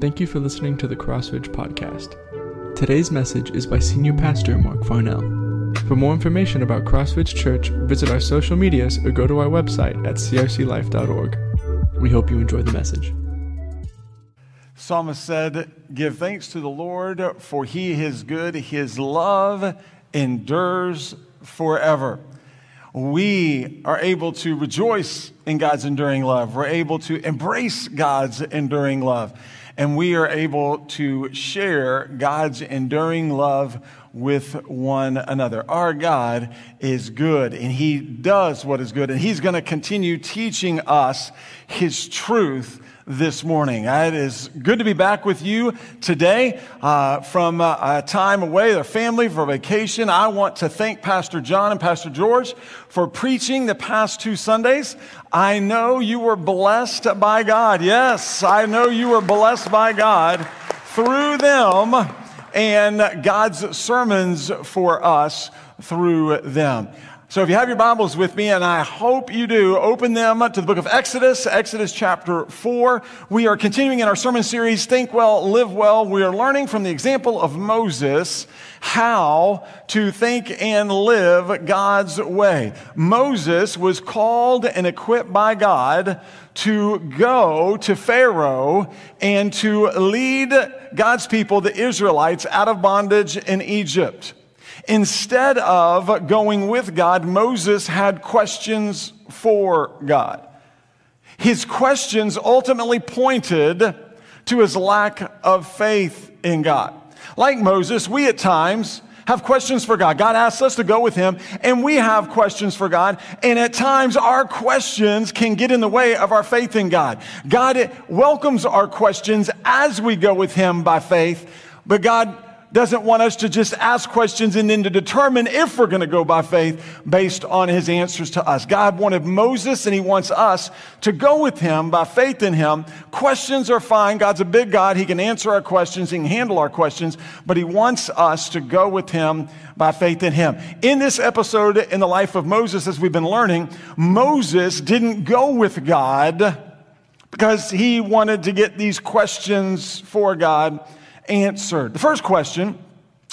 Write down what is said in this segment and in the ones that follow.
Thank you for listening to the Crossridge Podcast. Today's message is by Senior Pastor Mark Farnell. For more information about Crossridge Church, visit our social medias or go to our website at crclife.org. We hope you enjoy the message. Psalmist said, Give thanks to the Lord, for he is good. His love endures forever. We are able to rejoice in God's enduring love. We're able to embrace God's enduring love and we are able to share God's enduring love with one another. Our God is good and He does what is good, and He's going to continue teaching us His truth this morning. It is good to be back with you today uh, from uh, a time away, their family for vacation. I want to thank Pastor John and Pastor George for preaching the past two Sundays. I know you were blessed by God. Yes, I know you were blessed by God through them and God's sermons for us through them. So if you have your Bibles with me, and I hope you do, open them to the book of Exodus, Exodus chapter 4. We are continuing in our sermon series, Think Well, Live Well. We are learning from the example of Moses how to think and live God's way. Moses was called and equipped by God to go to Pharaoh and to lead God's people, the Israelites, out of bondage in Egypt. Instead of going with God, Moses had questions for God. His questions ultimately pointed to his lack of faith in God. Like Moses, we at times have questions for God. God asks us to go with Him, and we have questions for God. And at times, our questions can get in the way of our faith in God. God welcomes our questions as we go with Him by faith, but God doesn't want us to just ask questions and then to determine if we're going to go by faith based on his answers to us. God wanted Moses and he wants us to go with him by faith in him. Questions are fine. God's a big God. He can answer our questions, he can handle our questions, but he wants us to go with him by faith in him. In this episode in the life of Moses, as we've been learning, Moses didn't go with God because he wanted to get these questions for God answered. The first question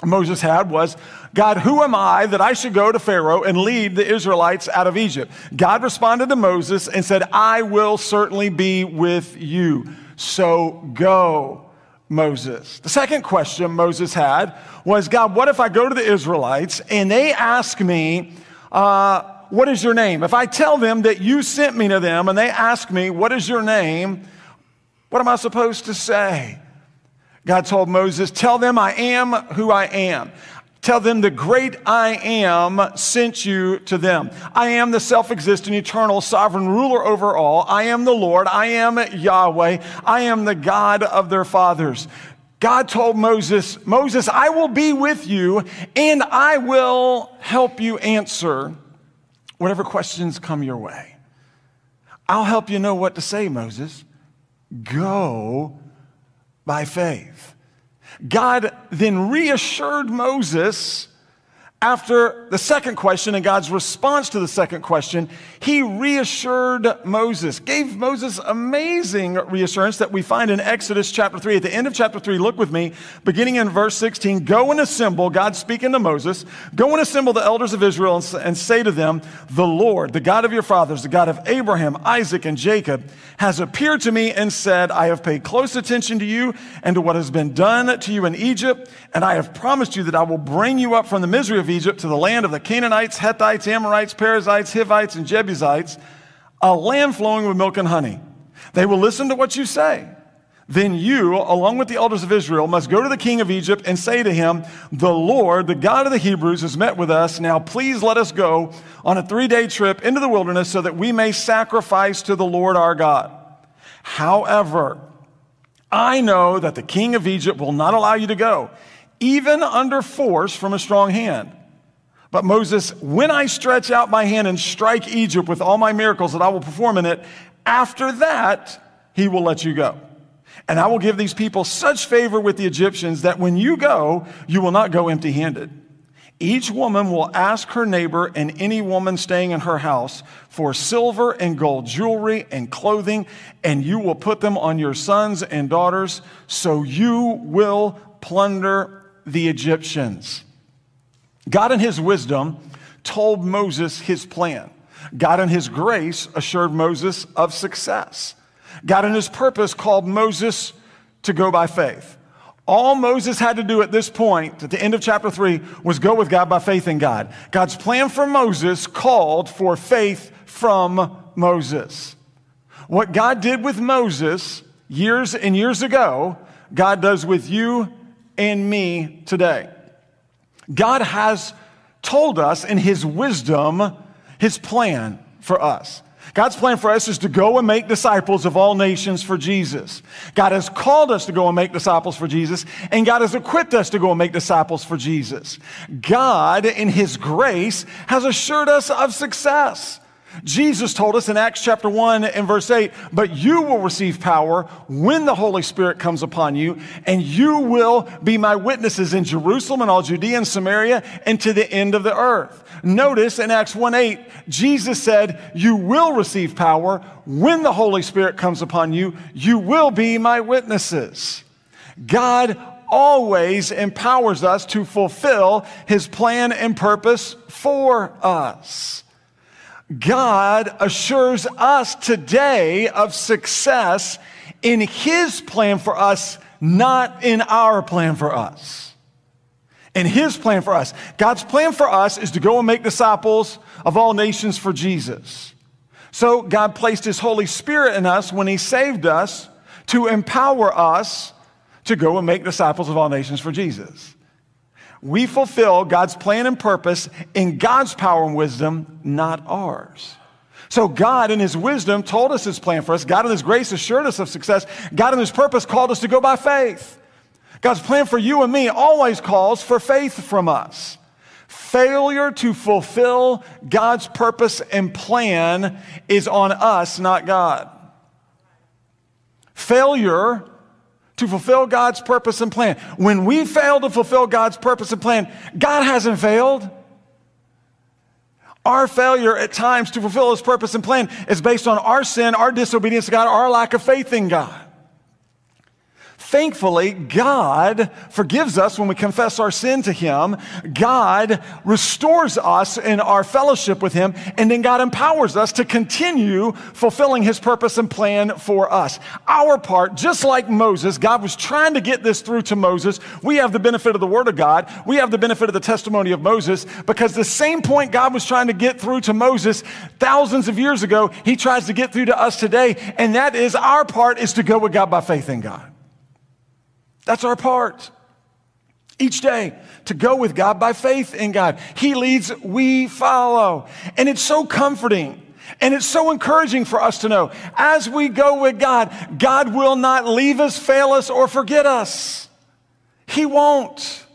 Moses had was, God, who am I that I should go to Pharaoh and lead the Israelites out of Egypt? God responded to Moses and said, I will certainly be with you. So go, Moses. The second question Moses had was, God, what if I go to the Israelites and they ask me, uh, what is your name? If I tell them that you sent me to them and they ask me, what is your name? What am I supposed to say? God told Moses, Tell them I am who I am. Tell them the great I am sent you to them. I am the self existent, eternal, sovereign ruler over all. I am the Lord. I am Yahweh. I am the God of their fathers. God told Moses, Moses, I will be with you and I will help you answer whatever questions come your way. I'll help you know what to say, Moses. Go by faith. God then reassured Moses after the second question and God's response to the second question, he reassured Moses, gave Moses amazing reassurance that we find in Exodus chapter 3. At the end of chapter 3, look with me, beginning in verse 16 Go and assemble, God speaking to Moses, go and assemble the elders of Israel and, and say to them, The Lord, the God of your fathers, the God of Abraham, Isaac, and Jacob, has appeared to me and said, I have paid close attention to you and to what has been done to you in Egypt, and I have promised you that I will bring you up from the misery of Egypt to the land of the Canaanites, Hittites, Amorites, Perizzites, Hivites, and Jebusites, a land flowing with milk and honey. They will listen to what you say. Then you, along with the elders of Israel, must go to the king of Egypt and say to him, The Lord, the God of the Hebrews, has met with us. Now please let us go on a three day trip into the wilderness so that we may sacrifice to the Lord our God. However, I know that the king of Egypt will not allow you to go, even under force from a strong hand. But Moses, when I stretch out my hand and strike Egypt with all my miracles that I will perform in it, after that, he will let you go. And I will give these people such favor with the Egyptians that when you go, you will not go empty handed. Each woman will ask her neighbor and any woman staying in her house for silver and gold jewelry and clothing, and you will put them on your sons and daughters, so you will plunder the Egyptians. God, in his wisdom, told Moses his plan. God, in his grace, assured Moses of success. God, in his purpose, called Moses to go by faith. All Moses had to do at this point, at the end of chapter 3, was go with God by faith in God. God's plan for Moses called for faith from Moses. What God did with Moses years and years ago, God does with you and me today. God has told us in His wisdom His plan for us. God's plan for us is to go and make disciples of all nations for Jesus. God has called us to go and make disciples for Jesus, and God has equipped us to go and make disciples for Jesus. God, in His grace, has assured us of success. Jesus told us in Acts chapter 1 and verse 8, but you will receive power when the Holy Spirit comes upon you, and you will be my witnesses in Jerusalem and all Judea and Samaria and to the end of the earth. Notice in Acts 1 8, Jesus said, You will receive power when the Holy Spirit comes upon you. You will be my witnesses. God always empowers us to fulfill his plan and purpose for us. God assures us today of success in his plan for us, not in our plan for us and his plan for us. God's plan for us is to go and make disciples of all nations for Jesus. So God placed his Holy Spirit in us when he saved us to empower us to go and make disciples of all nations for Jesus. We fulfill God's plan and purpose in God's power and wisdom, not ours. So God in his wisdom told us his plan for us. God in his grace assured us of success. God in his purpose called us to go by faith. God's plan for you and me always calls for faith from us. Failure to fulfill God's purpose and plan is on us, not God. Failure to fulfill God's purpose and plan. When we fail to fulfill God's purpose and plan, God hasn't failed. Our failure at times to fulfill His purpose and plan is based on our sin, our disobedience to God, our lack of faith in God. Thankfully, God forgives us when we confess our sin to Him. God restores us in our fellowship with Him, and then God empowers us to continue fulfilling His purpose and plan for us. Our part, just like Moses, God was trying to get this through to Moses. We have the benefit of the Word of God. We have the benefit of the testimony of Moses because the same point God was trying to get through to Moses thousands of years ago, He tries to get through to us today, and that is our part is to go with God by faith in God. That's our part. Each day to go with God by faith in God. He leads, we follow. And it's so comforting. And it's so encouraging for us to know as we go with God, God will not leave us, fail us, or forget us. He won't.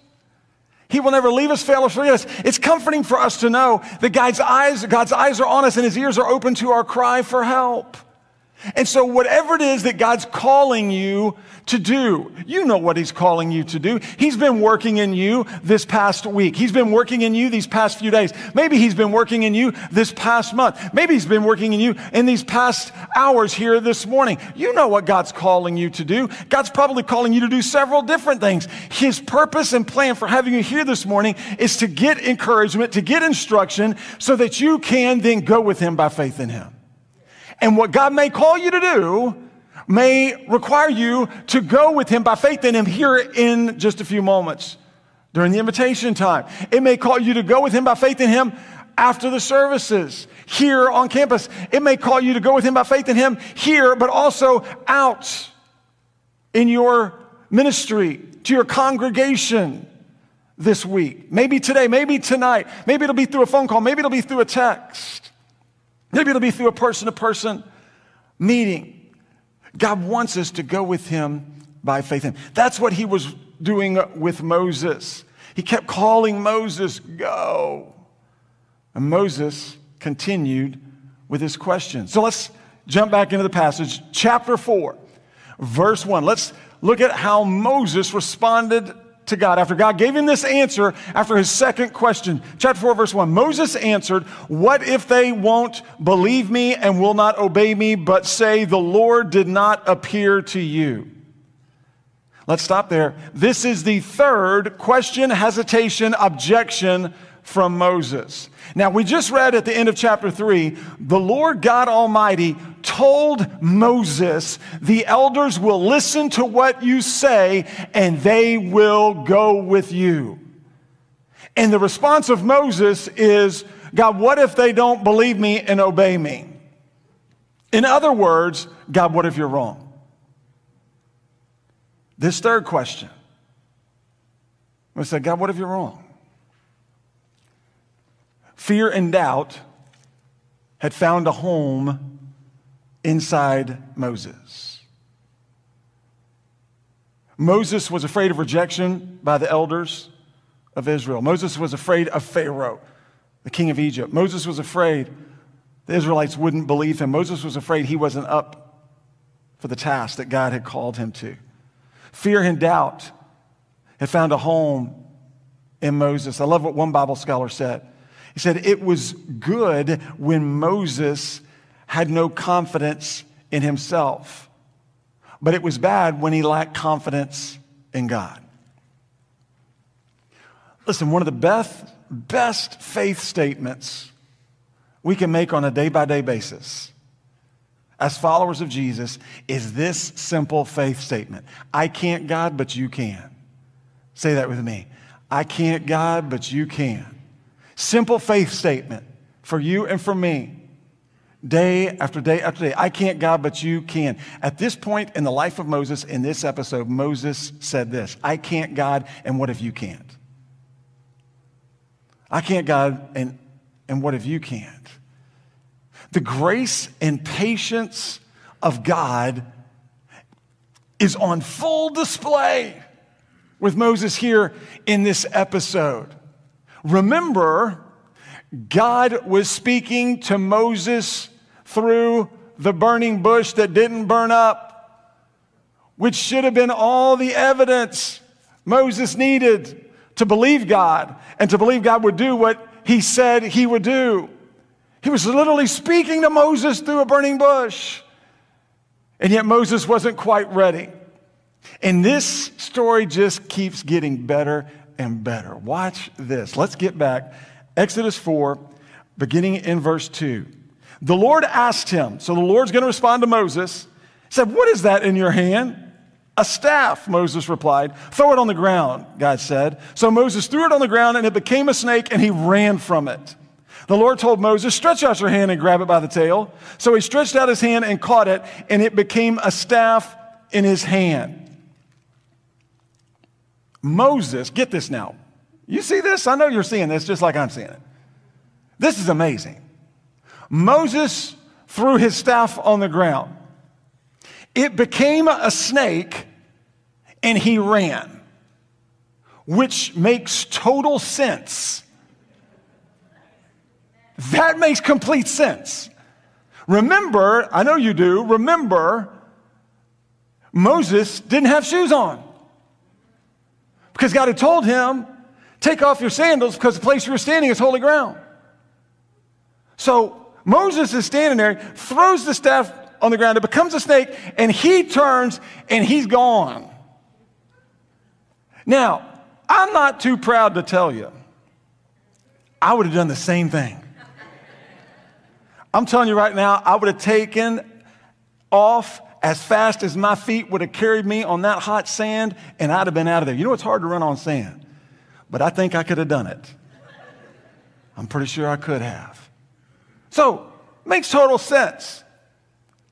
He will never leave us, fail us, forget us. It's comforting for us to know that God's eyes, God's eyes are on us and his ears are open to our cry for help. And so, whatever it is that God's calling you to do, you know what He's calling you to do. He's been working in you this past week. He's been working in you these past few days. Maybe He's been working in you this past month. Maybe He's been working in you in these past hours here this morning. You know what God's calling you to do. God's probably calling you to do several different things. His purpose and plan for having you here this morning is to get encouragement, to get instruction, so that you can then go with Him by faith in Him. And what God may call you to do may require you to go with Him by faith in Him here in just a few moments during the invitation time. It may call you to go with Him by faith in Him after the services here on campus. It may call you to go with Him by faith in Him here, but also out in your ministry, to your congregation this week. Maybe today, maybe tonight. Maybe it'll be through a phone call. Maybe it'll be through a text. Maybe it'll be through a person to person meeting. God wants us to go with him by faith him. That's what he was doing with Moses. He kept calling Moses, go. And Moses continued with his question. So let's jump back into the passage, chapter 4, verse 1. Let's look at how Moses responded to God. After God gave him this answer, after his second question, chapter 4, verse 1, Moses answered, What if they won't believe me and will not obey me, but say, The Lord did not appear to you? Let's stop there. This is the third question, hesitation, objection from Moses. Now, we just read at the end of chapter 3 the Lord God Almighty told Moses, The elders will listen to what you say and they will go with you. And the response of Moses is, God, what if they don't believe me and obey me? In other words, God, what if you're wrong? This third question. I said, God, what if you're wrong? Fear and doubt had found a home inside Moses. Moses was afraid of rejection by the elders of Israel. Moses was afraid of Pharaoh, the king of Egypt. Moses was afraid the Israelites wouldn't believe him. Moses was afraid he wasn't up for the task that God had called him to. Fear and doubt had found a home in Moses. I love what one Bible scholar said. He said, It was good when Moses had no confidence in himself, but it was bad when he lacked confidence in God. Listen, one of the best, best faith statements we can make on a day by day basis as followers of Jesus is this simple faith statement I can't, God, but you can. Say that with me. I can't, God, but you can. Simple faith statement for you and for me. Day after day after day. I can't, God, but you can. At this point in the life of Moses, in this episode, Moses said this I can't, God, and what if you can't? I can't, God, and, and what if you can't? The grace and patience of God is on full display with Moses here in this episode. Remember, God was speaking to Moses through the burning bush that didn't burn up, which should have been all the evidence Moses needed to believe God and to believe God would do what he said he would do. He was literally speaking to Moses through a burning bush. And yet Moses wasn't quite ready. And this story just keeps getting better and better. Watch this. Let's get back. Exodus 4, beginning in verse 2. The Lord asked him, so the Lord's going to respond to Moses. He said, What is that in your hand? A staff, Moses replied. Throw it on the ground, God said. So Moses threw it on the ground and it became a snake and he ran from it. The Lord told Moses, Stretch out your hand and grab it by the tail. So he stretched out his hand and caught it, and it became a staff in his hand. Moses, get this now. You see this? I know you're seeing this just like I'm seeing it. This is amazing. Moses threw his staff on the ground. It became a snake and he ran, which makes total sense that makes complete sense. Remember, I know you do, remember, Moses didn't have shoes on. Because God had told him, take off your sandals because the place you were standing is holy ground. So Moses is standing there, throws the staff on the ground, it becomes a snake, and he turns and he's gone. Now, I'm not too proud to tell you, I would have done the same thing. I'm telling you right now, I would have taken off as fast as my feet would have carried me on that hot sand, and I'd have been out of there. You know, it's hard to run on sand, but I think I could have done it. I'm pretty sure I could have. So, makes total sense.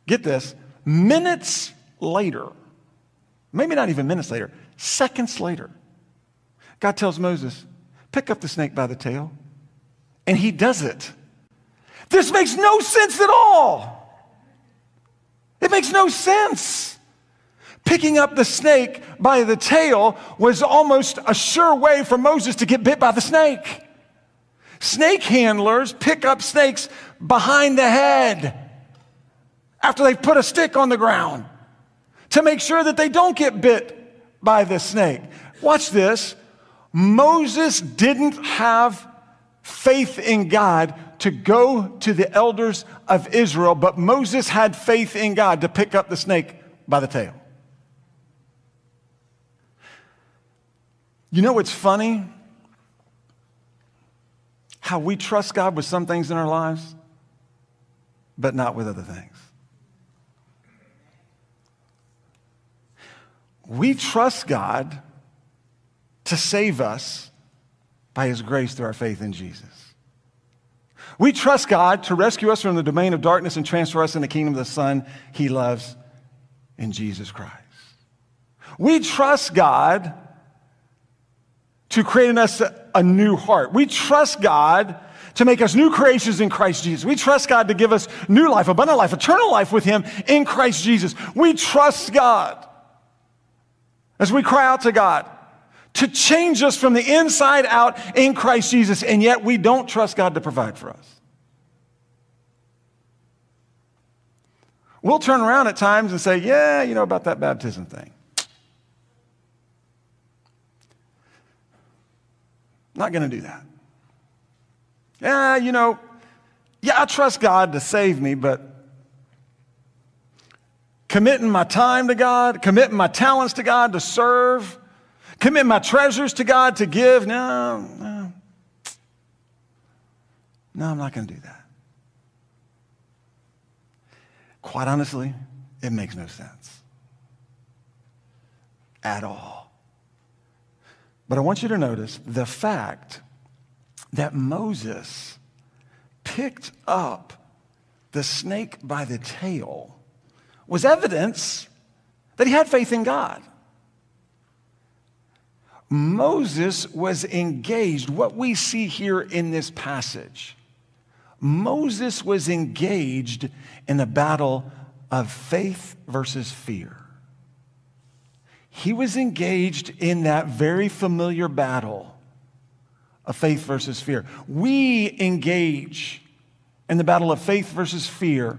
Get this minutes later, maybe not even minutes later, seconds later, God tells Moses, pick up the snake by the tail. And he does it. This makes no sense at all. Makes no sense. Picking up the snake by the tail was almost a sure way for Moses to get bit by the snake. Snake handlers pick up snakes behind the head after they've put a stick on the ground to make sure that they don't get bit by the snake. Watch this. Moses didn't have faith in God to go to the elders of Israel, but Moses had faith in God to pick up the snake by the tail. You know what's funny? How we trust God with some things in our lives, but not with other things. We trust God to save us by His grace through our faith in Jesus. We trust God to rescue us from the domain of darkness and transfer us in the kingdom of the Son He loves in Jesus Christ. We trust God to create in us a new heart. We trust God to make us new creations in Christ Jesus. We trust God to give us new life, abundant life, eternal life with Him in Christ Jesus. We trust God as we cry out to God to change us from the inside out in Christ Jesus, and yet we don't trust God to provide for us. We'll turn around at times and say, Yeah, you know about that baptism thing. Not going to do that. Yeah, you know, yeah, I trust God to save me, but committing my time to God, committing my talents to God to serve, commit my treasures to God to give. No, no. No, I'm not going to do that. Quite honestly, it makes no sense at all. But I want you to notice the fact that Moses picked up the snake by the tail was evidence that he had faith in God. Moses was engaged, what we see here in this passage. Moses was engaged in a battle of faith versus fear. He was engaged in that very familiar battle of faith versus fear. We engage in the battle of faith versus fear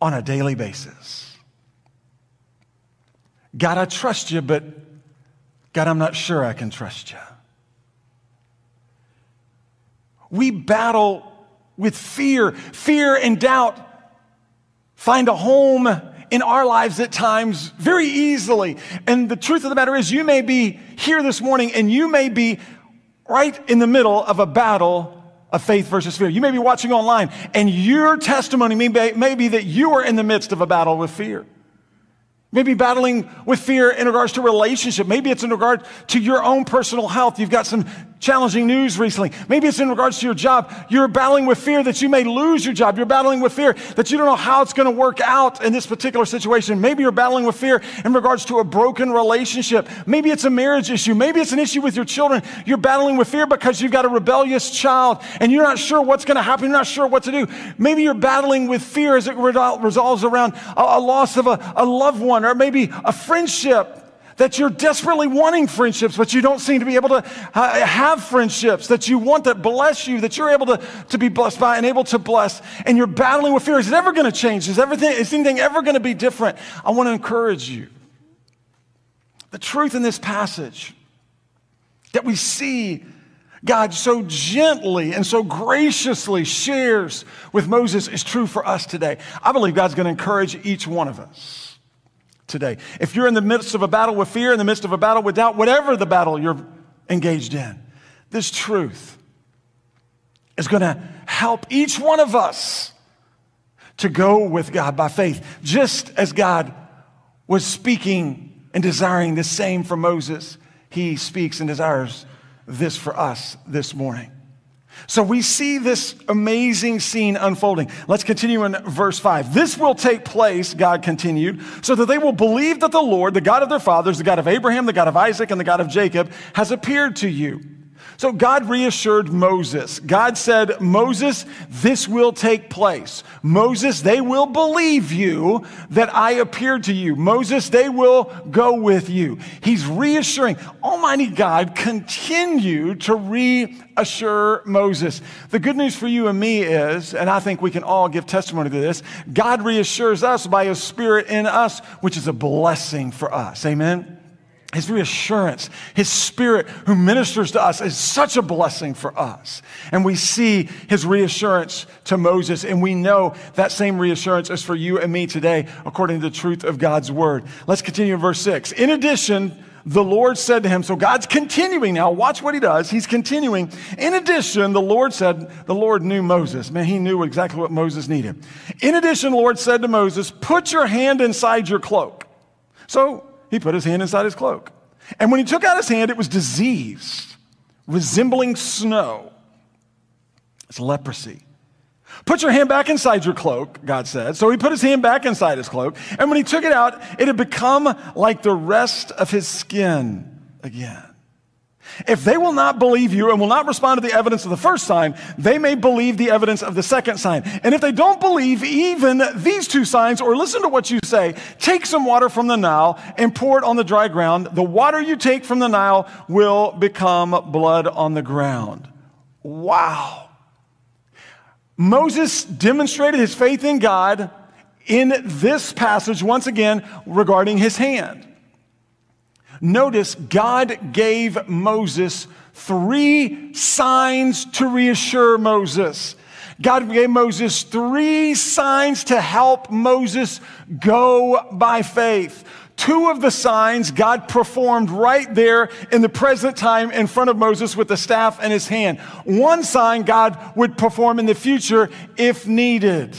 on a daily basis. God, I trust you, but God, I'm not sure I can trust you. We battle with fear. Fear and doubt find a home in our lives at times very easily. And the truth of the matter is, you may be here this morning and you may be right in the middle of a battle of faith versus fear. You may be watching online and your testimony may be, may be that you are in the midst of a battle with fear. Maybe battling with fear in regards to relationship. Maybe it's in regard to your own personal health. You've got some challenging news recently. Maybe it's in regards to your job. You're battling with fear that you may lose your job. You're battling with fear that you don't know how it's going to work out in this particular situation. Maybe you're battling with fear in regards to a broken relationship. Maybe it's a marriage issue. Maybe it's an issue with your children. You're battling with fear because you've got a rebellious child and you're not sure what's going to happen. You're not sure what to do. Maybe you're battling with fear as it resolves around a, loss of a, a loved one or maybe a friendship that you're desperately wanting friendships, but you don't seem to be able to uh, have friendships that you want that bless you, that you're able to, to be blessed by and able to bless, and you're battling with fear. Is it ever going to change? Is everything, is anything ever going to be different? I want to encourage you. The truth in this passage that we see God so gently and so graciously shares with Moses is true for us today. I believe God's going to encourage each one of us today. If you're in the midst of a battle with fear, in the midst of a battle with doubt, whatever the battle you're engaged in, this truth is going to help each one of us to go with God by faith, just as God was speaking and desiring the same for Moses. He speaks and desires this for us this morning. So we see this amazing scene unfolding. Let's continue in verse 5. This will take place, God continued, so that they will believe that the Lord, the God of their fathers, the God of Abraham, the God of Isaac, and the God of Jacob, has appeared to you. So God reassured Moses. God said, Moses, this will take place. Moses, they will believe you that I appeared to you. Moses, they will go with you. He's reassuring. Almighty God continued to reassure Moses. The good news for you and me is, and I think we can all give testimony to this, God reassures us by his spirit in us, which is a blessing for us. Amen. His reassurance, his spirit who ministers to us is such a blessing for us. And we see his reassurance to Moses, and we know that same reassurance is for you and me today, according to the truth of God's word. Let's continue in verse six. In addition, the Lord said to him, so God's continuing now. Watch what he does. He's continuing. In addition, the Lord said, the Lord knew Moses. Man, he knew exactly what Moses needed. In addition, the Lord said to Moses, put your hand inside your cloak. So he put his hand inside his cloak. And when he took out his hand, it was diseased, resembling snow. It's leprosy. Put your hand back inside your cloak, God said. So he put his hand back inside his cloak. And when he took it out, it had become like the rest of his skin again. If they will not believe you and will not respond to the evidence of the first sign, they may believe the evidence of the second sign. And if they don't believe even these two signs or listen to what you say, take some water from the Nile and pour it on the dry ground. The water you take from the Nile will become blood on the ground. Wow. Moses demonstrated his faith in God in this passage once again regarding his hand. Notice God gave Moses three signs to reassure Moses. God gave Moses three signs to help Moses go by faith. Two of the signs God performed right there in the present time in front of Moses with the staff in his hand. One sign God would perform in the future if needed.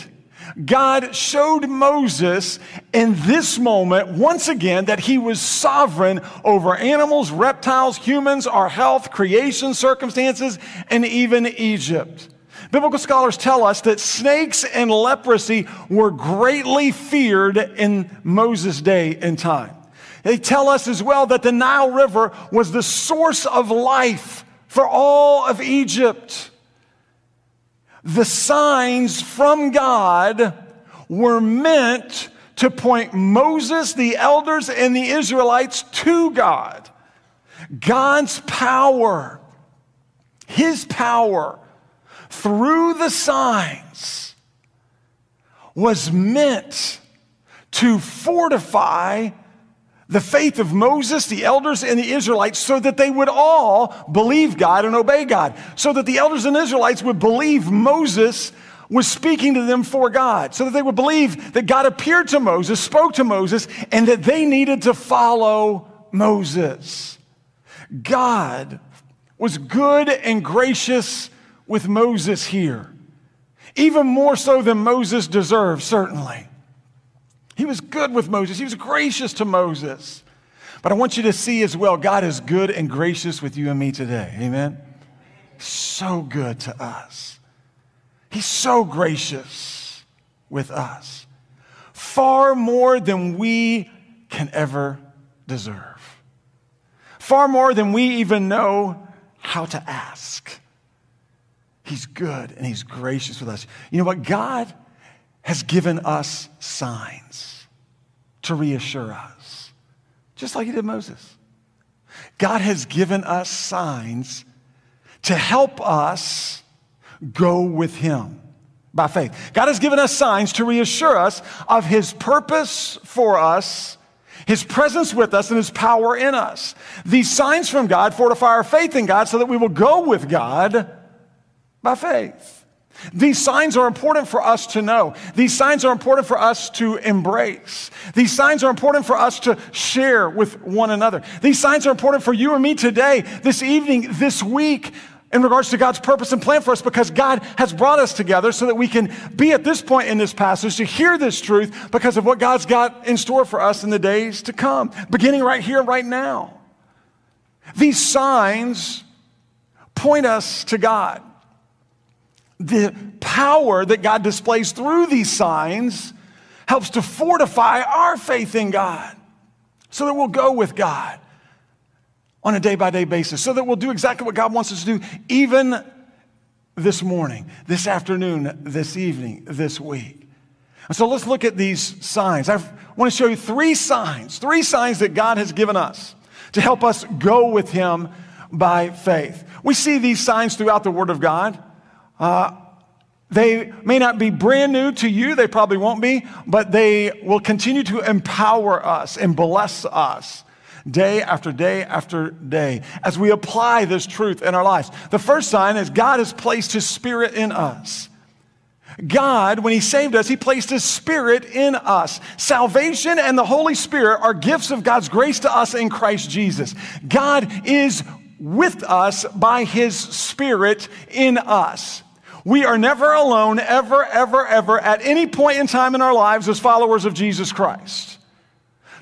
God showed Moses in this moment, once again, that he was sovereign over animals, reptiles, humans, our health, creation circumstances, and even Egypt. Biblical scholars tell us that snakes and leprosy were greatly feared in Moses' day and time. They tell us as well that the Nile River was the source of life for all of Egypt the signs from God were meant to point Moses, the elders, and the Israelites to God. God's power, His power through the signs was meant to fortify the faith of Moses, the elders, and the Israelites so that they would all believe God and obey God. So that the elders and Israelites would believe Moses was speaking to them for God. So that they would believe that God appeared to Moses, spoke to Moses, and that they needed to follow Moses. God was good and gracious with Moses here, even more so than Moses deserved, certainly. He was good with Moses, he was gracious to Moses. But I want you to see as well, God is good and gracious with you and me today. Amen? So good to us. He's so gracious with us. Far more than we can ever deserve. Far more than we even know how to ask. He's good and He's gracious with us. You know what? God has given us signs to reassure us, just like He did Moses. God has given us signs to help us go with Him by faith. God has given us signs to reassure us of His purpose for us, His presence with us, and His power in us. These signs from God fortify our faith in God so that we will go with God by faith. These signs are important for us to know. These signs are important for us to embrace. These signs are important for us to share with one another. These signs are important for you and me today, this evening, this week, in regards to God's purpose and plan for us because God has brought us together so that we can be at this point in this passage to hear this truth because of what God's got in store for us in the days to come, beginning right here, right now. These signs point us to God the power that God displays through these signs helps to fortify our faith in God so that we'll go with God on a day by day basis, so that we'll do exactly what God wants us to do, even this morning, this afternoon, this evening, this week. And so let's look at these signs. I want to show you three signs, three signs that God has given us to help us go with Him by faith. We see these signs throughout the Word of God. Uh, they may not be brand new to you, they probably won't be, but they will continue to empower us and bless us. day after day after day as we apply this truth in our lives. The first sign is God has placed his spirit in us. God, when He saved us, He placed His Spirit in us. Salvation and the Holy Spirit are gifts of God's grace to us in Christ Jesus. God is with us by His Spirit in us. We are never alone, ever, ever, ever, at any point in time in our lives as followers of Jesus Christ.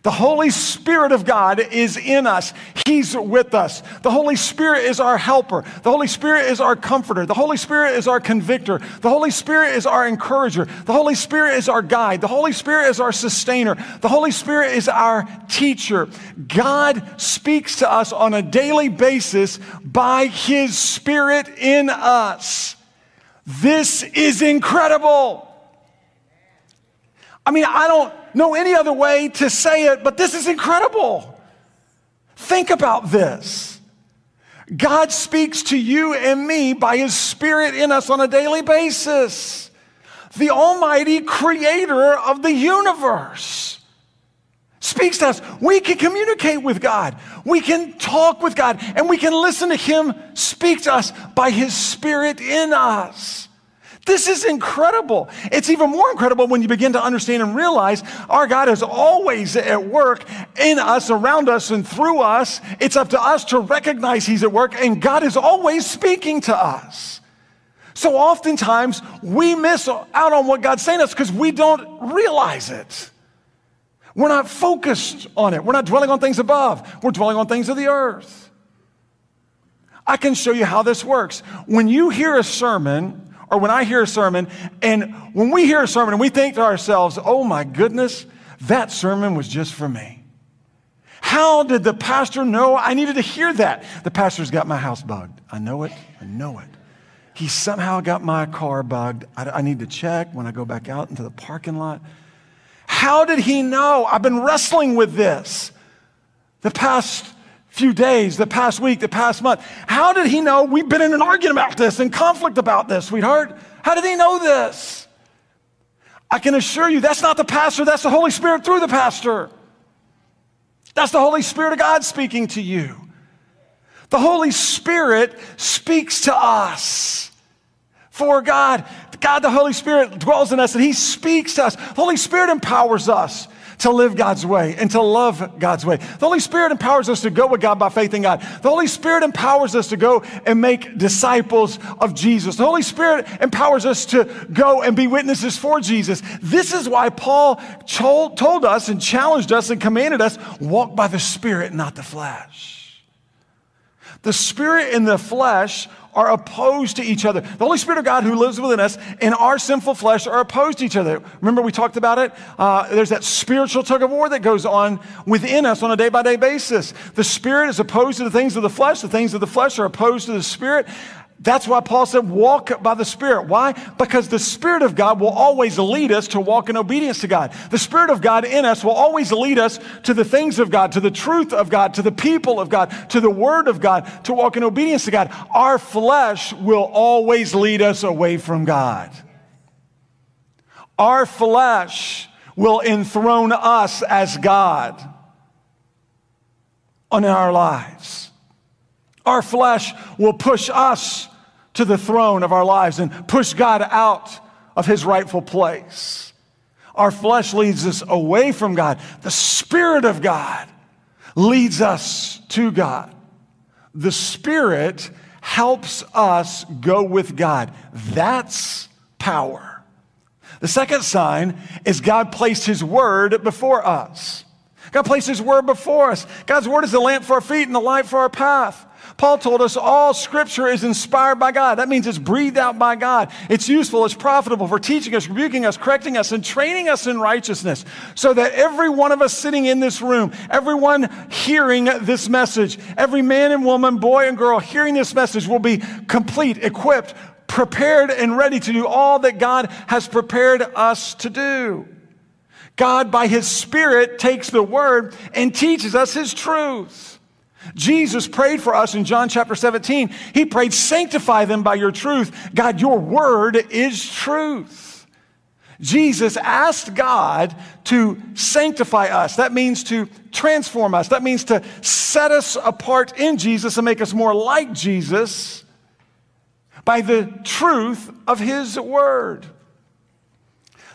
The Holy Spirit of God is in us. He's with us. The Holy Spirit is our helper. The Holy Spirit is our comforter. The Holy Spirit is our convictor. The Holy Spirit is our encourager. The Holy Spirit is our guide. The Holy Spirit is our sustainer. The Holy Spirit is our teacher. God speaks to us on a daily basis by His Spirit in us. This is incredible. I mean, I don't know any other way to say it, but this is incredible. Think about this. God speaks to you and me by His Spirit in us on a daily basis. The Almighty Creator of the universe speaks to us. We can communicate with God, we can talk with God, and we can listen to Him speak to us by His Spirit in us. This is incredible. It's even more incredible when you begin to understand and realize our God is always at work in us, around us, and through us. It's up to us to recognize He's at work, and God is always speaking to us. So oftentimes we miss out on what God's saying to us because we don't realize it. We're not focused on it. We're not dwelling on things above. We're dwelling on things of the earth. I can show you how this works. When you hear a sermon, or when I hear a sermon, and when we hear a sermon and we think to ourselves, oh my goodness, that sermon was just for me. How did the pastor know I needed to hear that? The pastor's got my house bugged. I know it. I know it. He somehow got my car bugged. I, I need to check when I go back out into the parking lot. How did he know? I've been wrestling with this the past few days, the past week, the past month. How did he know we've been in an argument about this and conflict about this, sweetheart? How did he know this? I can assure you that's not the pastor, that's the Holy Spirit through the pastor. That's the Holy Spirit of God speaking to you. The Holy Spirit speaks to us. For God, God the Holy Spirit dwells in us and He speaks to us. The Holy Spirit empowers us to live God's way and to love God's way. The Holy Spirit empowers us to go with God by faith in God. The Holy Spirit empowers us to go and make disciples of Jesus. The Holy Spirit empowers us to go and be witnesses for Jesus. This is why Paul told, told us and challenged us and commanded us walk by the Spirit, not the flesh. The Spirit and the flesh are opposed to each other. The Holy Spirit of God who lives within us and our sinful flesh are opposed to each other. Remember, we talked about it? Uh, there's that spiritual tug of war that goes on within us on a day by day basis. The Spirit is opposed to the things of the flesh, the things of the flesh are opposed to the Spirit. That's why Paul said, walk by the Spirit. Why? Because the Spirit of God will always lead us to walk in obedience to God. The Spirit of God in us will always lead us to the things of God, to the truth of God, to the people of God, to the Word of God, to walk in obedience to God. Our flesh will always lead us away from God. Our flesh will enthrone us as God on our lives. Our flesh will push us to the throne of our lives and push God out of his rightful place. Our flesh leads us away from God. The Spirit of God leads us to God. The Spirit helps us go with God. That's power. The second sign is God placed His Word before us. God placed His Word before us. God's Word is the lamp for our feet and the light for our path. Paul told us all scripture is inspired by God. That means it's breathed out by God. It's useful, it's profitable for teaching us, rebuking us, correcting us, and training us in righteousness. So that every one of us sitting in this room, everyone hearing this message, every man and woman, boy and girl hearing this message will be complete, equipped, prepared, and ready to do all that God has prepared us to do. God, by His Spirit, takes the Word and teaches us His truth. Jesus prayed for us in John chapter 17. He prayed, sanctify them by your truth. God, your word is truth. Jesus asked God to sanctify us. That means to transform us. That means to set us apart in Jesus and make us more like Jesus by the truth of His Word.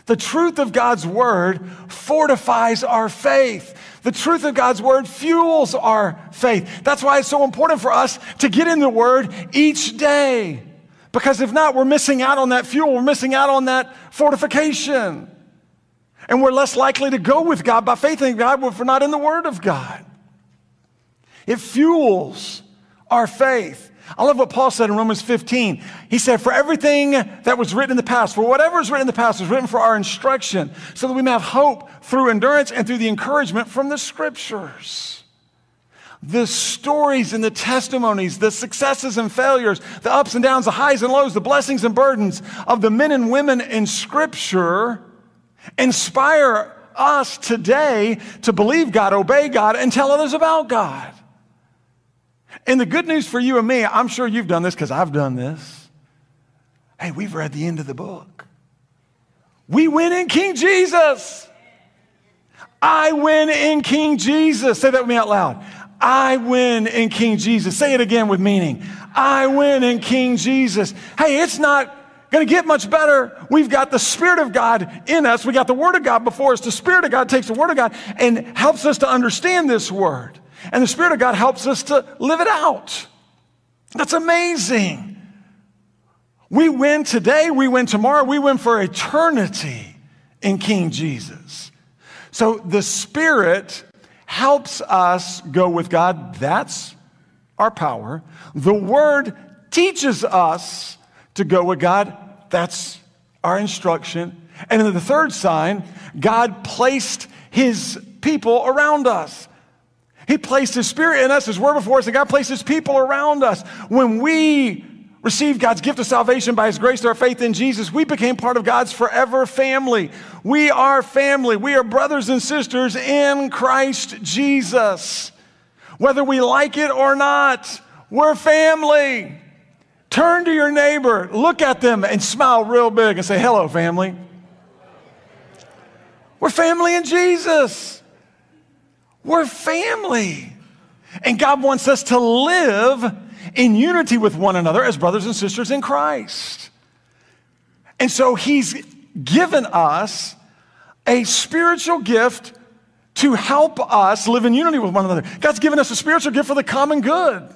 The truth of God's Word fortifies our faith. The truth of God's Word fuels our faith. That's why it's so important for us to get in the Word each day. Because if not, we're missing out on that fuel, we're missing out on that fortification. And we're less likely to go with God by faith in God if we're not in the Word of God. It fuels our faith. I love what Paul said in Romans 15. He said, For everything that was written in the past, for whatever is written in the past was written for our instruction, so that we may have hope through endurance and through the encouragement from the scriptures. The stories and the testimonies, the successes and failures, the ups and downs, the highs and lows, the blessings and burdens of the men and women in scripture Inspire us today to believe God, obey God, and tell others about God. And the good news for you and me, I'm sure you've done this because I've done this. Hey, we've read the end of the book. We win in King Jesus. I win in King Jesus. Say that with me out loud. I win in King Jesus. Say it again with meaning. I win in King Jesus. Hey, it's not going to get much better. We've got the Spirit of God in us. We got the Word of God before us. The Spirit of God takes the Word of God and helps us to understand this Word. And the Spirit of God helps us to live it out. That's amazing. We win today, we win tomorrow, we win for eternity in King Jesus. So the Spirit helps us go with God. That's our power. The Word teaches us to go with God. That's our instruction. And then the third sign, God placed his people around us. He placed his spirit in us, his word before us, and God placed his people around us. When we received God's gift of salvation by his grace through our faith in Jesus, we became part of God's forever family. We are family. We are brothers and sisters in Christ Jesus. Whether we like it or not, we're family. Turn to your neighbor, look at them, and smile real big and say, Hello, family. We're family in Jesus. We're family. And God wants us to live in unity with one another as brothers and sisters in Christ. And so He's given us a spiritual gift to help us live in unity with one another. God's given us a spiritual gift for the common good.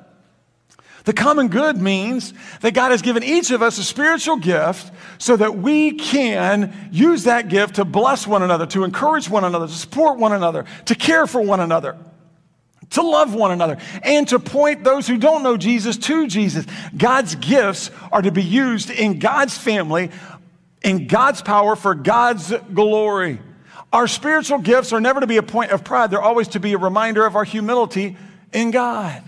The common good means that God has given each of us a spiritual gift so that we can use that gift to bless one another, to encourage one another, to support one another, to care for one another, to love one another, and to point those who don't know Jesus to Jesus. God's gifts are to be used in God's family, in God's power, for God's glory. Our spiritual gifts are never to be a point of pride, they're always to be a reminder of our humility in God.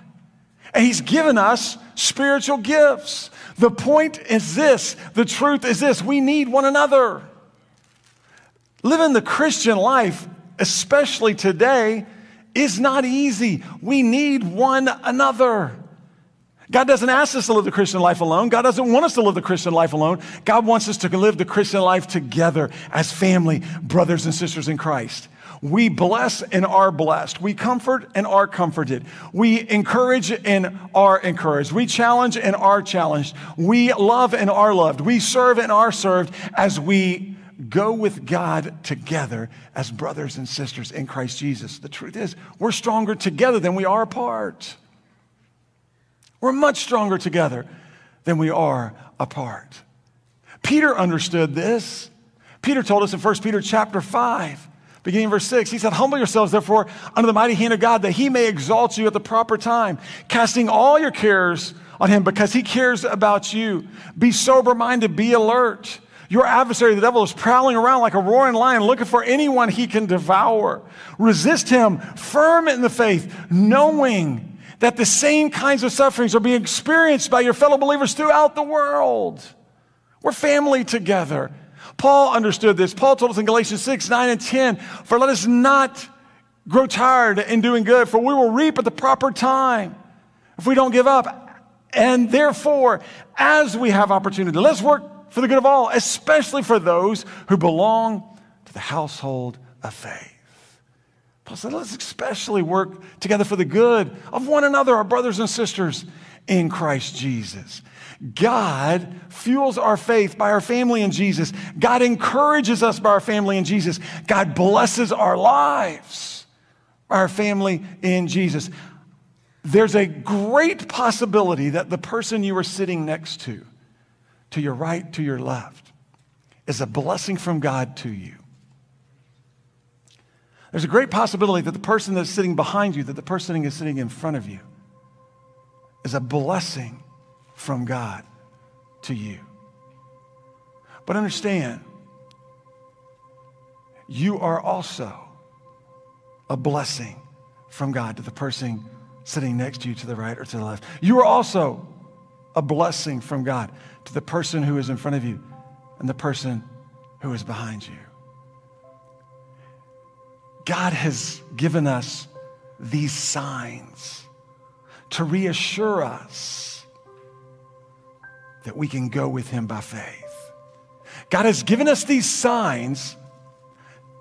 And He's given us spiritual gifts. The point is this the truth is this we need one another. Living the Christian life, especially today, is not easy. We need one another. God doesn't ask us to live the Christian life alone. God doesn't want us to live the Christian life alone. God wants us to live the Christian life together as family, brothers and sisters in Christ. We bless and are blessed. We comfort and are comforted. We encourage and are encouraged. We challenge and are challenged. We love and are loved. We serve and are served as we go with God together as brothers and sisters in Christ Jesus. The truth is, we're stronger together than we are apart. We're much stronger together than we are apart. Peter understood this. Peter told us in 1 Peter chapter 5 beginning verse 6, he said, Humble yourselves, therefore, under the mighty hand of God, that he may exalt you at the proper time, casting all your cares on him because he cares about you. Be sober minded, be alert. Your adversary, the devil, is prowling around like a roaring lion looking for anyone he can devour. Resist him, firm in the faith, knowing that the same kinds of sufferings are being experienced by your fellow believers throughout the world. We're family together. Paul understood this. Paul told us in Galatians 6, 9, and 10, for let us not grow tired in doing good, for we will reap at the proper time if we don't give up. And therefore, as we have opportunity, let's work for the good of all, especially for those who belong to the household of faith. Paul said, let's especially work together for the good of one another, our brothers and sisters in Christ Jesus. God fuels our faith by our family in Jesus. God encourages us by our family in Jesus. God blesses our lives by our family in Jesus. There's a great possibility that the person you are sitting next to, to your right, to your left, is a blessing from God to you. There's a great possibility that the person that's sitting behind you, that the person is sitting in front of you, is a blessing from God to you. But understand, you are also a blessing from God to the person sitting next to you to the right or to the left. You are also a blessing from God to the person who is in front of you and the person who is behind you. God has given us these signs to reassure us that we can go with Him by faith. God has given us these signs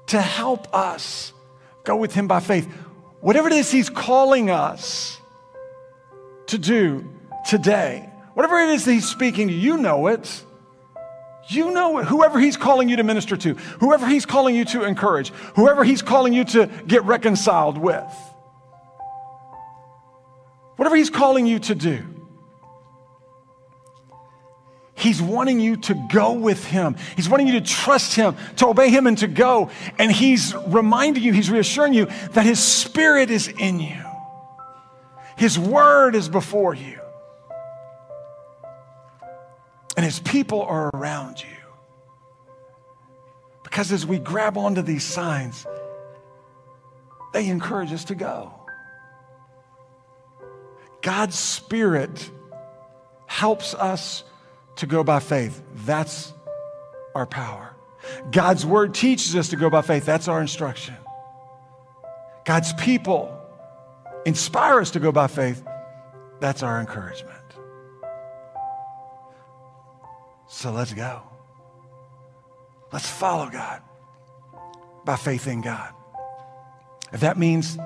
to help us go with Him by faith. Whatever it is He's calling us to do today, whatever it is that He's speaking to you, know it. You know it. Whoever He's calling you to minister to, whoever He's calling you to encourage, whoever He's calling you to get reconciled with, whatever He's calling you to do. He's wanting you to go with him. He's wanting you to trust him, to obey him, and to go. And he's reminding you, he's reassuring you that his spirit is in you, his word is before you and his people are around you. Because as we grab onto these signs, they encourage us to go. God's Spirit helps us to go by faith. That's our power. God's Word teaches us to go by faith. That's our instruction. God's people inspire us to go by faith. That's our encouragement. So let's go. Let's follow God by faith in God. If that means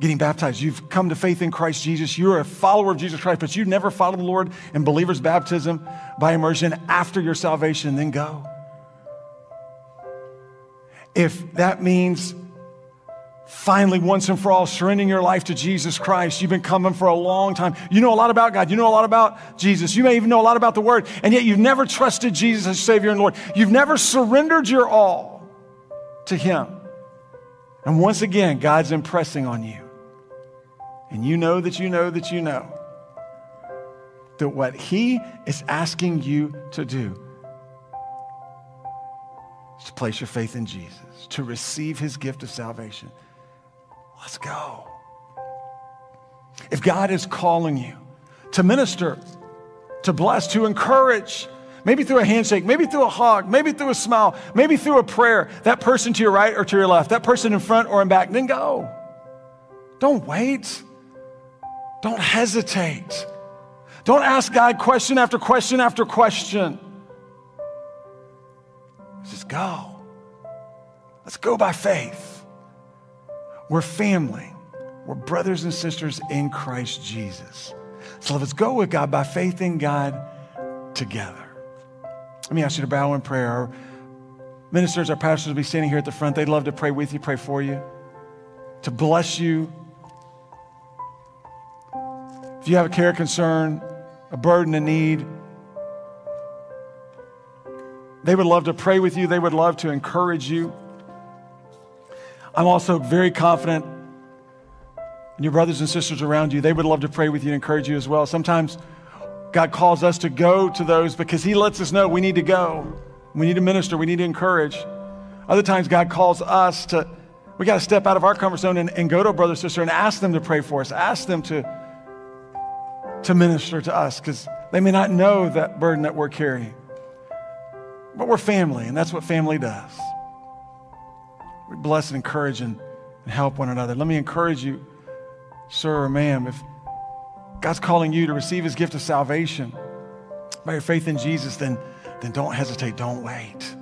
getting baptized, you've come to faith in Christ Jesus, you're a follower of Jesus Christ, but you never followed the Lord in believer's baptism by immersion after your salvation, then go. If that means finally, once and for all, surrendering your life to Jesus Christ. You've been coming for a long time. You know a lot about God. You know a lot about Jesus. You may even know a lot about the Word, and yet you've never trusted Jesus as Savior and Lord. You've never surrendered your all to Him. And once again, God's impressing on you. And you know that you know that you know that what He is asking you to do is to place your faith in Jesus, to receive His gift of salvation. Let's go. If God is calling you to minister, to bless, to encourage, maybe through a handshake, maybe through a hug, maybe through a smile, maybe through a prayer, that person to your right or to your left, that person in front or in back, then go. Don't wait. Don't hesitate. Don't ask God question after question after question. Just go. Let's go by faith. We're family. We're brothers and sisters in Christ Jesus. So let's go with God by faith in God together. Let me ask you to bow in prayer. Our ministers, our pastors will be standing here at the front. They'd love to pray with you, pray for you, to bless you. If you have a care, concern, a burden, a need, they would love to pray with you. They would love to encourage you. I'm also very confident in your brothers and sisters around you. They would love to pray with you and encourage you as well. Sometimes God calls us to go to those because He lets us know we need to go. We need to minister. We need to encourage. Other times, God calls us to, we got to step out of our comfort zone and, and go to a brother, sister, and ask them to pray for us. Ask them to, to minister to us because they may not know that burden that we're carrying. But we're family, and that's what family does. We bless and encourage and, and help one another. Let me encourage you, sir or ma'am, if God's calling you to receive his gift of salvation by your faith in Jesus, then, then don't hesitate, don't wait.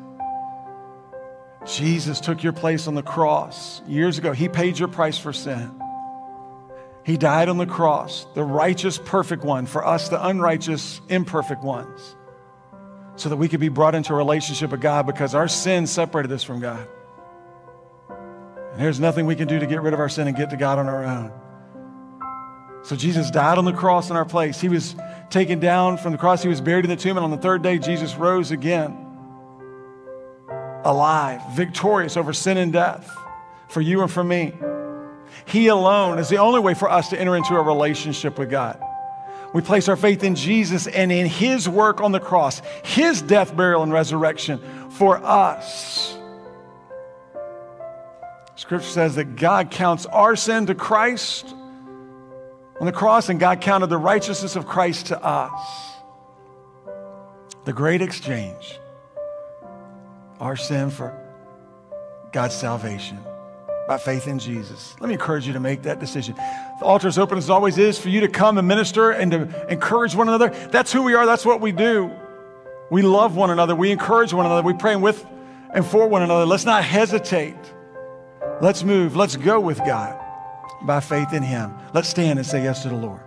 Jesus took your place on the cross years ago. He paid your price for sin. He died on the cross, the righteous, perfect one, for us, the unrighteous, imperfect ones, so that we could be brought into a relationship with God because our sin separated us from God. There's nothing we can do to get rid of our sin and get to God on our own. So Jesus died on the cross in our place. He was taken down from the cross, he was buried in the tomb, and on the third day, Jesus rose again, alive, victorious over sin and death for you and for me. He alone is the only way for us to enter into a relationship with God. We place our faith in Jesus and in His work on the cross, His death, burial, and resurrection for us. Scripture says that God counts our sin to Christ on the cross, and God counted the righteousness of Christ to us. The great exchange our sin for God's salvation by faith in Jesus. Let me encourage you to make that decision. The altar is open as always is for you to come and minister and to encourage one another. That's who we are, that's what we do. We love one another, we encourage one another, we pray with and for one another. Let's not hesitate. Let's move, let's go with God by faith in Him. Let's stand and say yes to the Lord.